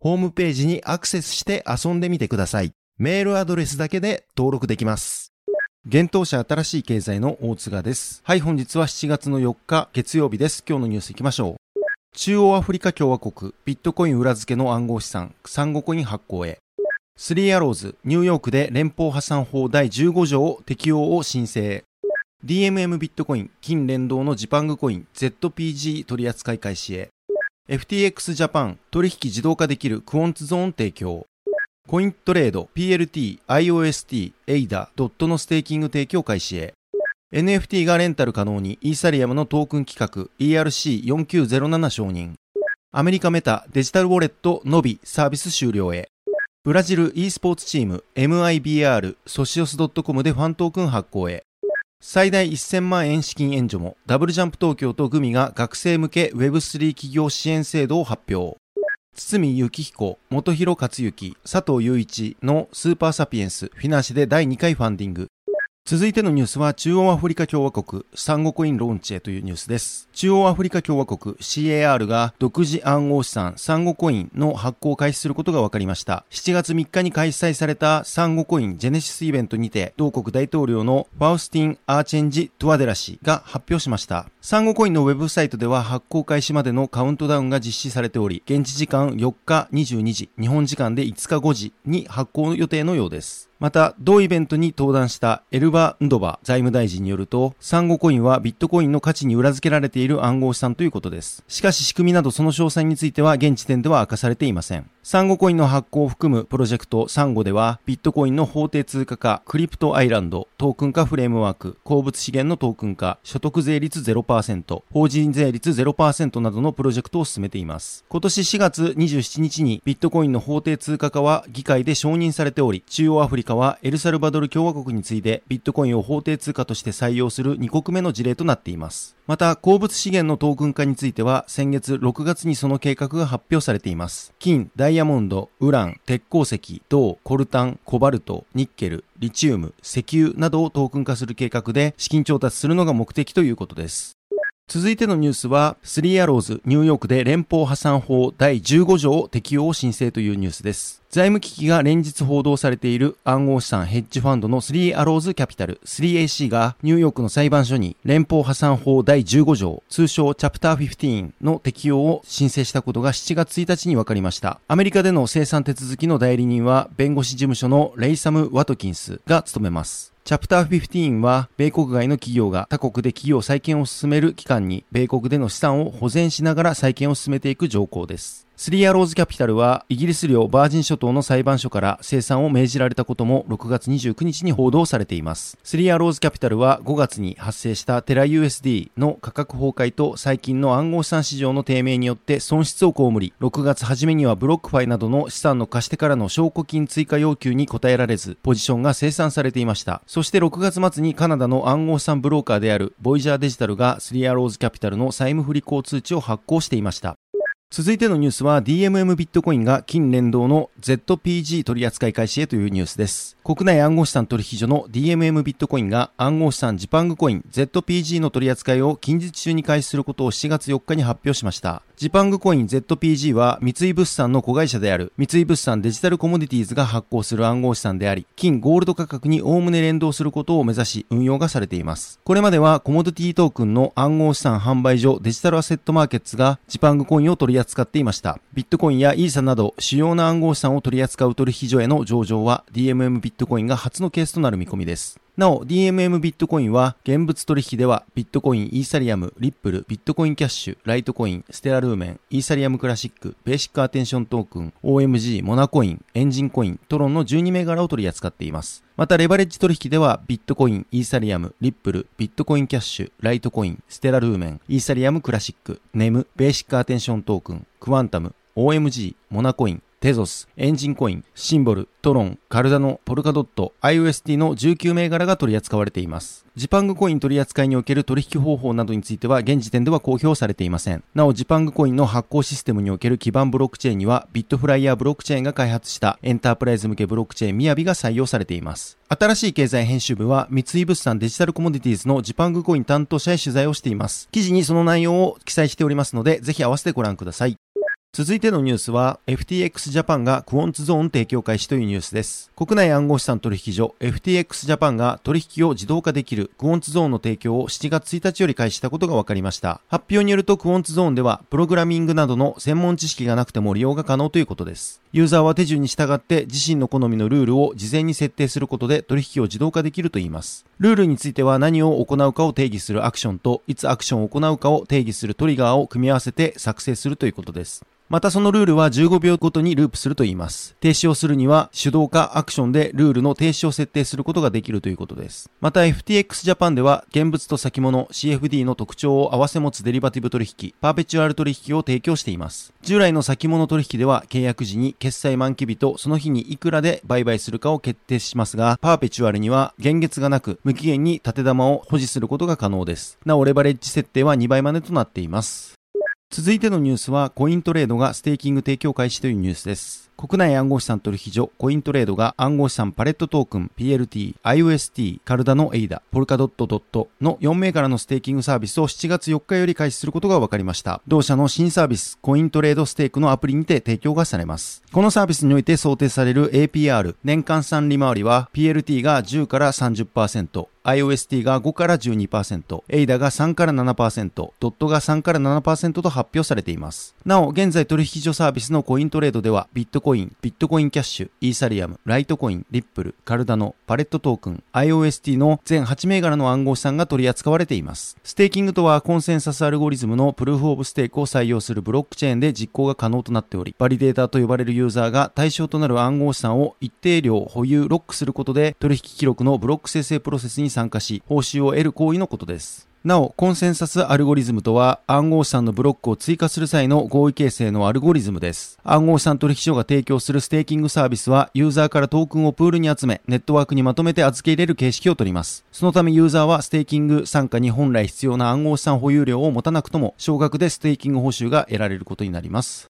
ホームページにアクセスして遊んでみてください。メールアドレスだけで登録できます。現当社新しい経済の大津賀です。はい、本日は7月の4日月曜日です。今日のニュース行きましょう。中央アフリカ共和国ビットコイン裏付けの暗号資産サンゴコイン発行へスリーアローズニューヨークで連邦破産法第15条を適用を申請 DMM ビットコイン金連動のジパングコイン ZPG 取扱い開始へ FTX ジャパン取引自動化できるクオンツゾーン提供コイントレード PLT IOST ADA ドットのステーキング提供開始へ NFT がレンタル可能にイーサリアムのトークン規格 ERC4907 承認。アメリカメタデジタルウォレットのびサービス終了へ。ブラジル e スポーツチーム MIBR ソシオス .com でファントークン発行へ。最大1000万円資金援助もダブルジャンプ東京とグミが学生向け Web3 企業支援制度を発表。堤幸彦、元広克幸、佐藤雄一のスーパーサピエンスフィナンシェで第2回ファンディング。続いてのニュースは中央アフリカ共和国サンゴコインローンチへというニュースです。中央アフリカ共和国 CAR が独自暗号資産サンゴコインの発行を開始することが分かりました。7月3日に開催されたサンゴコインジェネシスイベントにて同国大統領のファウスティン・アーチェンジ・トゥアデラ氏が発表しました。サンゴコインのウェブサイトでは発行開始までのカウントダウンが実施されており、現地時間4日22時、日本時間で5日5時に発行予定のようです。また、同イベントに登壇したエルバ・ンドバ財務大臣によると、サンゴコインはビットコインの価値に裏付けられている暗号資産ということです。しかし仕組みなどその詳細については現時点では明かされていません。サンゴコインの発行を含むプロジェクトサンゴでは、ビットコインの法定通貨化、クリプトアイランド、トークン化フレームワーク、鉱物資源のトークン化、所得税率0%、法人税率0%などのプロジェクトを進めています。今年4月27日にビットコインの法定通貨化は議会で承認されており、中央アフリカはエルサルバドル共和国に次いでビットコインを法定通貨として採用する2国目の事例となっています。また、鉱物資源のトークン化については、先月6月にその計画が発表されています。金、ダイヤモンド、ウラン、鉄鉱石、銅、コルタン、コバルト、ニッケル、リチウム、石油などをトークン化する計画で資金調達するのが目的ということです。続いてのニュースは、スリーアローズ、ニューヨークで連邦破産法第15条を適用を申請というニュースです。財務危機が連日報道されている暗号資産ヘッジファンドのスリーアローズキャピタル 3AC がニューヨークの裁判所に連邦破産法第15条通称チャプター15の適用を申請したことが7月1日に分かりました。アメリカでの生産手続きの代理人は弁護士事務所のレイサム・ワトキンスが務めます。チャプター15は、米国外の企業が他国で企業再建を進める期間に、米国での資産を保全しながら再建を進めていく条項です。スリーアローズキャピタルはイギリス領バージン諸島の裁判所から清算を命じられたことも6月29日に報道されています。スリーアローズキャピタルは5月に発生したテラ USD の価格崩壊と最近の暗号資産市場の低迷によって損失を被り、6月初めにはブロックファイなどの資産の貸し手からの証拠金追加要求に応えられず、ポジションが清算されていました。そして6月末にカナダの暗号資産ブローカーであるボイジャーデジタルがスリーアローズキャピタルの債務不履行通知を発行していました。続いてのニュースは DMM ビットコインが金連動の ZPG 取扱い開始へというニュースです。国内暗号資産取引所の DMM ビットコインが暗号資産ジパングコイン ZPG の取り扱いを近日中に開始することを7月4日に発表しました。ジパングコイン ZPG は三井物産の子会社である三井物産デジタルコモディティーズが発行する暗号資産であり、金ゴールド価格におおむね連動することを目指し運用がされています。これまではコモディティトークンの暗号資産販売所デジタルアセットマーケッツがジパングコインを取り扱っていました。ビットコインやイーサなど主要な暗号資産を取り扱う取引所への上場は DMM ビットコインが初のケースとなる見込みです。なお、DMM ビットコインは、現物取引では、ビットコイン、イーサリアム、リップル、ビットコインキャッシュ、ライトコイン、ステラルーメン、イーサリアムクラシック、ベーシックアテンショントークン、OMG、モナコイン、エンジンコイン、トロンの12銘柄を取り扱っています。また、レバレッジ取引では、ビットコイン、イーサリアム、リップル、ビットコインキャッシュ、ライトコイン、ステラルーメン、イーサリアムクラシック、ネム、ベーシックアテンショントークン、クワンタム、OMG、モナコイン、テゾス、エンジンコイン、シンボル、トロン、カルダノ、ポルカドット、IOST の19銘柄が取り扱われています。ジパングコイン取り扱いにおける取引方法などについては現時点では公表されていません。なお、ジパングコインの発行システムにおける基盤ブロックチェーンには、ビットフライヤーブロックチェーンが開発したエンタープライズ向けブロックチェーンみやびが採用されています。新しい経済編集部は、三井物産デジタルコモディティーズのジパングコイン担当者へ取材をしています。記事にその内容を記載しておりますので、ぜひ合わせてご覧ください。続いてのニュースは FTX ジャパンがクオンツゾーン提供開始というニュースです。国内暗号資産取引所 FTX ジャパンが取引を自動化できるクオンツゾーンの提供を7月1日より開始したことが分かりました。発表によるとクオンツゾーンではプログラミングなどの専門知識がなくても利用が可能ということです。ユーザーは手順に従って自身の好みのルールを事前に設定することで取引を自動化できるといいます。ルールについては何を行うかを定義するアクションといつアクションを行うかを定義するトリガーを組み合わせて作成するということです。またそのルールは15秒ごとにループすると言います。停止をするには手動かアクションでルールの停止を設定することができるということです。また FTX ジャパンでは現物と先物 CFD の特徴を併せ持つデリバティブ取引、パーペチュアル取引を提供しています。従来の先物取引では契約時に決済満期日とその日にいくらで売買するかを決定しますが、パーペチュアルには現月がなく無期限に縦玉を保持することが可能です。なおレバレッジ設定は2倍までとなっています。続いてのニュースは、コイントレードがステーキング提供開始というニュースです。国内暗号資産取引所コイントレードが暗号資産パレットトークン PLT、IOST、カルダノエイダ、ポルカドットドットの4銘柄のステーキングサービスを7月4日より開始することが分かりました。同社の新サービスコイントレードステークのアプリにて提供がされます。このサービスにおいて想定される APR 年換算利回りは PLT が10から30%、iOST が5から12%、ADA が3から7%、ドットが3から7%と発表されています。なお、現在取引所サービスのコイントレードでは、ビットコイン、ビットコインキャッシュ、イーサリアム、ライトコイン、リップル、カルダノ、パレットトークン、iOST の全8銘柄の暗号資産が取り扱われています。ステーキングとはコンセンサスアルゴリズムのプルーフオブステークを採用するブロックチェーンで実行が可能となっており、バリデータと呼ばれるユーザーが対象となる暗号資産を一定量保有、ロックすることで取引記録のブロック生成プロセスに参加し、報酬を得る行為のことです。なお、コンセンサスアルゴリズムとは暗号資産のブロックを追加する際の合意形成のアルゴリズムです。暗号資産取引所が提供するステーキングサービスはユーザーからトークンをプールに集め、ネットワークにまとめて預け入れる形式をとります。そのためユーザーはステーキング参加に本来必要な暗号資産保有量を持たなくとも少額でステーキング報酬が得られることになります。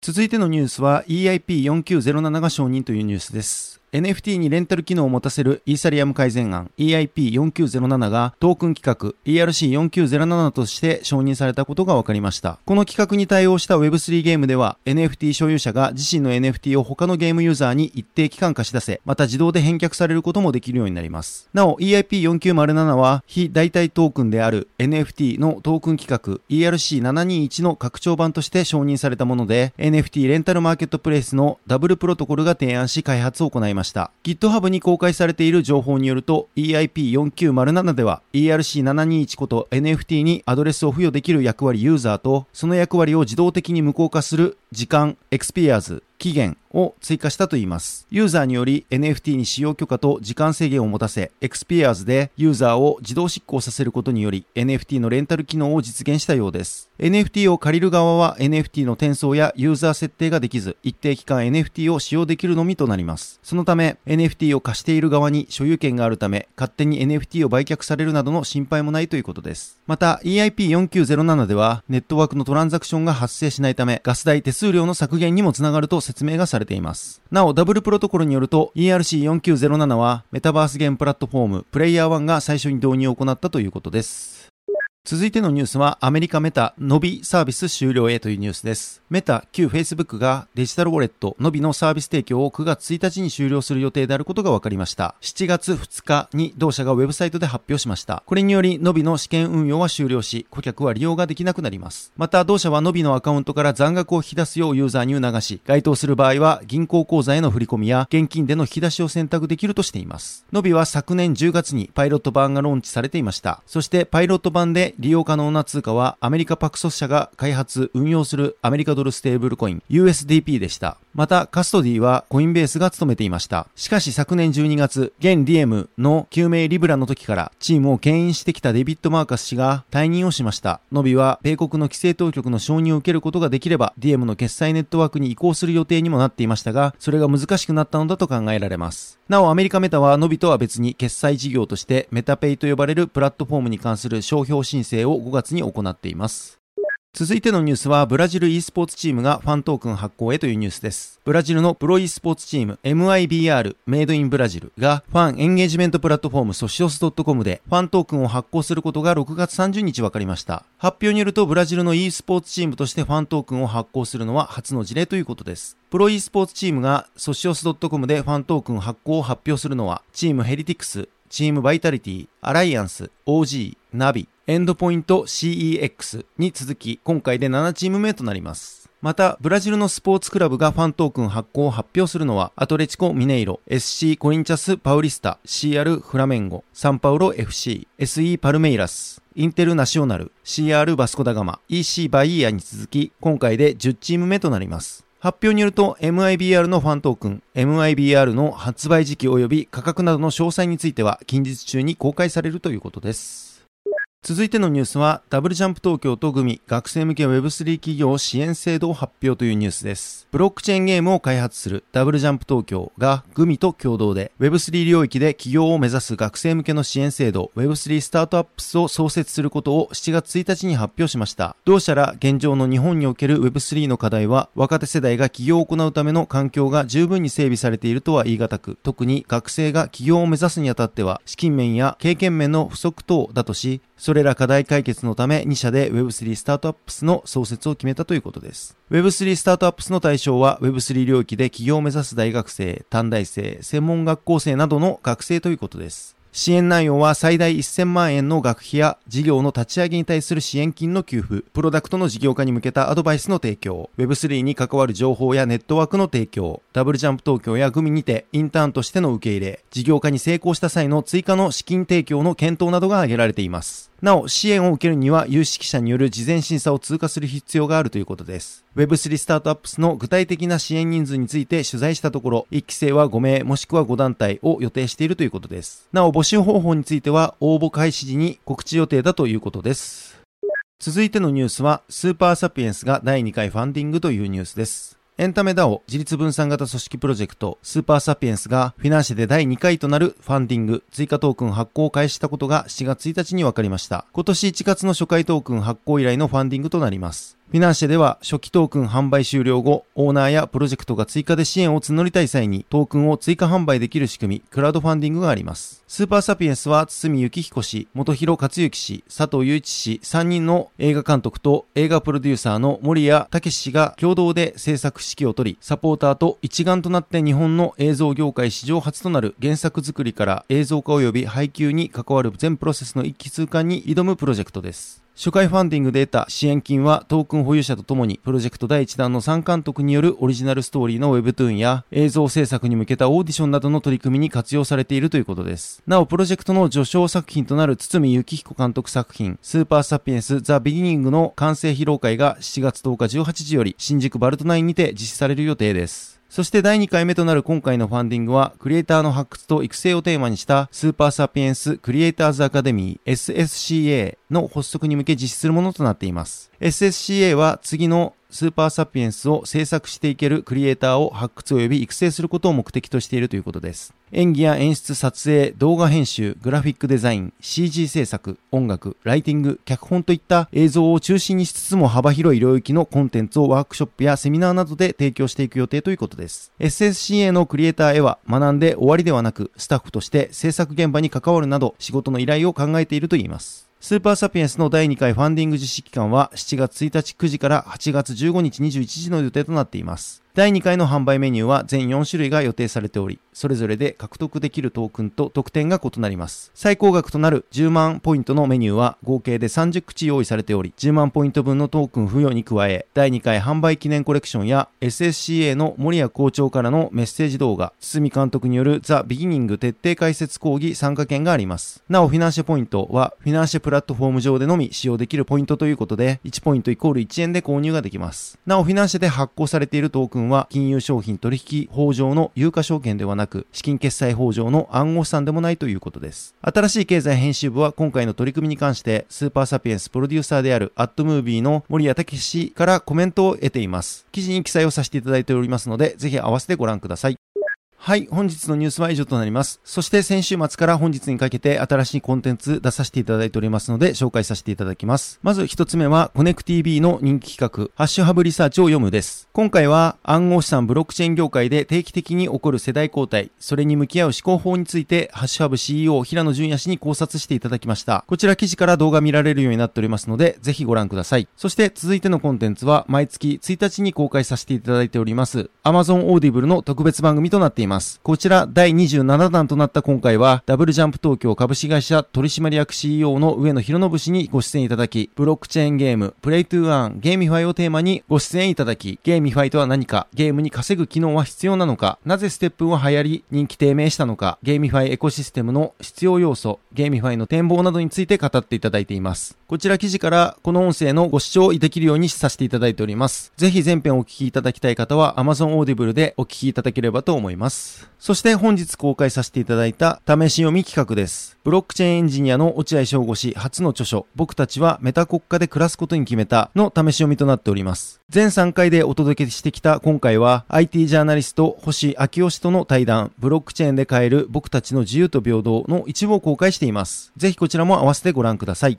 続いてのニュースは EIP4907 が承認というニュースです。NFT にレンタル機能を持たせるイーサリアム改善案 EIP4907 がトークン規格 ERC4907 として承認されたことが分かりました。この規格に対応した Web3 ゲームでは NFT 所有者が自身の NFT を他のゲームユーザーに一定期間貸し出せ、また自動で返却されることもできるようになります。なお EIP4907 は非代替トークンである NFT のトークン規格 ERC721 の拡張版として承認されたもので NFT レンタルマーケットプレイスのダブルプロトコルが提案し開発を行いました。GitHub に公開されている情報によると EIP4907 では ERC721 こと NFT にアドレスを付与できる役割ユーザーとその役割を自動的に無効化する時間、 expires、期限を追加したといいます。ユーザーにより NFT に使用許可と時間制限を持たせ、 expires でユーザーを自動失効させることにより NFT のレンタル機能を実現したようです。NFT を借りる側は NFT の転送やユーザー設定ができず、一定期間 NFT を使用できるのみとなります。そのため NFT を貸している側に所有権があるため、勝手に NFT を売却されるなどの心配もないということです。また EIP4907 ではネットワークのトランザクションが発生しないため、ガス代手数料の削減にもつながると説明がされています。なお、ダブルプロトコルによると ERC4907 はメタバースゲームプラットフォームプレイヤー1が最初に導入を行ったということです。続いてのニュースはアメリカメタノビサービス終了へというニュースです。メタ旧 Facebook がデジタルウォレットノビのサービス提供を9月1日に終了する予定であることが分かりました。7月2日に同社がウェブサイトで発表しました。これによりノビの試験運用は終了し、顧客は利用ができなくなります。また同社はノビのアカウントから残額を引き出すようユーザーに促し、該当する場合は銀行口座への振り込みや現金での引き出しを選択できるとしています。ノビは昨年10月にパイロット版がローンチされていました。そしてパイロット版で利用可能な通貨はアメリカパクソス社が開発、運用するアメリカドルステーブルコイン USDP でした。また、カストディはコインベースが務めていました。しかし昨年12月、現ディエムの旧名リブラの時からチームを牽引してきたデビッド・マーカス氏が退任をしました。ノビは米国の規制当局の承認を受けることができれば、ディエムの決済ネットワークに移行する予定にもなっていましたが、それが難しくなったのだと考えられます。なお、アメリカメタはノビとは別に決済事業としてメタペイと呼ばれるプラットフォームに関する商標申請を5月に行っています。続いてのニュースは、ブラジル e スポーツチームがファントークン発行へというニュースです。ブラジルのプロ e スポーツチーム MIBR メイドインブラジルがファンエンゲージメントプラットフォームソシオス .com でファントークンを発行することが6月30日分かりました。発表によるとブラジルの e スポーツチームとしてファントークンを発行するのは初の事例ということです。プロ e スポーツチームがソシオス .com でファントークン発行を発表するのはチームヘレティクス、チームバイタリティ、アライアンス、OG、ナビ、エンドポイント CEX に続き、今回で7チーム目となります。また、ブラジルのスポーツクラブがファントークン発行を発表するのは、アトレチコ・ミネイロ、SC コリンチャス・パウリスタ、CR フラメンゴ、サンパウロ FC、SE パルメイラス、インテルナショナル、CR バスコダガマ、EC バイーアに続き、今回で10チーム目となります。発表によると MIBR のファントークン、MIBR の発売時期及び価格などの詳細については近日中に公開されるということです。続いてのニュースは、ダブルジャンプ東京とグミ、学生向け Web3 企業支援制度を発表というニュースです。ブロックチェーンゲームを開発するダブルジャンプ東京がグミと共同で Web3 領域で企業を目指す学生向けの支援制度 Web3 スタートアップスを創設することを7月1日に発表しました。同社ら現状の日本における Web3 の課題は若手世代が起業を行うための環境が十分に整備されているとは言い難く、特に学生が起業を目指すにあたっては資金面や経験面の不足等だとし、それれら課題解決のため2社で Web3 スタートアップスの創設を決めたということです。Web3 スタートアップスの対象は Web3 領域で起業を目指す大学生、短大生、専門学校生などの学生ということです。支援内容は最大1000万円の学費や事業の立ち上げに対する支援金の給付、プロダクトの事業化に向けたアドバイスの提供、Web3 に関わる情報やネットワークの提供、ダブルジャンプ東京やグミにてインターンとしての受け入れ、事業化に成功した際の追加の資金提供の検討などが挙げられています。なお、支援を受けるには有識者による事前審査を通過する必要があるということです。Web3 スタートアップの具体的な支援人数について取材したところ、1期生は5名もしくは5団体を予定しているということです。なお、募集方法については応募開始時に告知予定だということです。続いてのニュースは、スーパーサピエンスが第2回ファンディングというニュースです。エンタメ DAO 自立分散型組織プロジェクトスーパーサピエンスがフィナンシェで第2回となるファンディング追加トークン発行を開始したことが7月1日に分かりました。今年1月の初回トークン発行以来のファンディングとなります。フィナンシェでは初期トークン販売終了後、オーナーやプロジェクトが追加で支援を募りたい際にトークンを追加販売できる仕組み、クラウドファンディングがあります。スーパーサピエンスは堤幸彦氏、元広克幸氏、佐藤雄一氏3人の映画監督と映画プロデューサーの森谷武氏が共同で制作指揮を取り、サポーターと一丸となって日本の映像業界史上初となる原作作りから映像化及び配給に関わる全プロセスの一気通貫に挑むプロジェクトです。初回ファンディングで得た支援金はトークン保有者とともにプロジェクト第1弾の3監督によるオリジナルストーリーの Webtoon や映像制作に向けたオーディションなどの取り組みに活用されているということです。なお、プロジェクトの序章作品となる堤幸彦監督作品スーパーサピエンスザ・ビギニングの完成披露会が7月10日18時より新宿バルトナインにて実施される予定です。そして第2回目となる今回のファンディングは、クリエイターの発掘と育成をテーマにしたスーパーサピエンスクリエイターズアカデミー SSCA の発足に向け実施するものとなっています。SSCA は次のスーパーサピエンスを制作していけるクリエイターを発掘及び育成することを目的としているということです。演技や演出撮影、動画編集、グラフィックデザイン、CG 制作、音楽、ライティング、脚本といった映像を中心にしつつも幅広い領域のコンテンツをワークショップやセミナーなどで提供していく予定ということです。SSCA のクリエイターへは学んで終わりではなく、スタッフとして制作現場に関わるなど仕事の依頼を考えているといいます。スーパーサピエンスの第2回ファンディング実施期間は7月1日9時から8月15日21時の予定となっています。第2回の販売メニューは全4種類が予定されており、それぞれで獲得できるトークンと特典が異なります。最高額となる10万ポイントのメニューは合計で30口用意されており、10万ポイント分のトークン付与に加え、第2回販売記念コレクションや SSCA の森谷校長からのメッセージ動画、堤監督によるザ・ビギニング徹底解説講義参加券があります。なお、フィナンシェポイントは、フィナンシェプラットフォーム上でのみ使用できるポイントということで、1ポイントイコール1円で購入ができます。なお、フィナンシェで発行されているトークンは、金融商品取引法上の有価証券ではなく、資金決済法上の暗号資産でもないということです。新しい経済編集部は今回の取り組みに関して、スーパーサピエンスプロデューサーであるアットムービーの森谷武氏からコメントを得ています。記事に記載をさせていただいておりますので、ぜひ合わせてご覧ください。はい、本日のニュースは以上となります。そして先週末から本日にかけて新しいコンテンツ出させていただいておりますので紹介させていただきます。まず一つ目はコネク TV の人気企画、ハッシュハブリサーチを読むです。今回は暗号資産ブロックチェーン業界で定期的に起こる世代交代、それに向き合う思考法についてハッシュハブ CEO 平野淳也氏に考察していただきました。こちら記事から動画見られるようになっておりますので、ぜひご覧ください。そして続いてのコンテンツは毎月1日に公開させていただいております Amazon Audible の特別番組となっています。こちら第27弾となった今回は、ダブルジャンプ東京株式会社取締役 CEO の上野博信氏にご出演いただき、ブロックチェーンゲーム、 Play to Earn、 GameFi をテーマにご出演いただき、 GameFi とは何か、ゲームに稼ぐ機能は必要なのか、なぜ STEPN は流行り、人気低迷したのか、 GameFi エコシステムの必要要素、 GameFi の展望などについて語っていただいています。こちら記事からこの音声のご視聴できるようにさせていただいております。ぜひ全編お聞きいただきたい方は Amazon Audible でお聞きいただければと思います。そして本日公開させていただいた試し読み企画です。ブロックチェーンエンジニアの落合翔吾氏初の著書、僕たちはメタ国家で暮らすことに決めたの試し読みとなっております。全3回でお届けしてきた今回は IT ジャーナリスト星明夫氏との対談、ブロックチェーンで買える僕たちの自由と平等の一部を公開しています。ぜひこちらも合わせてご覧ください。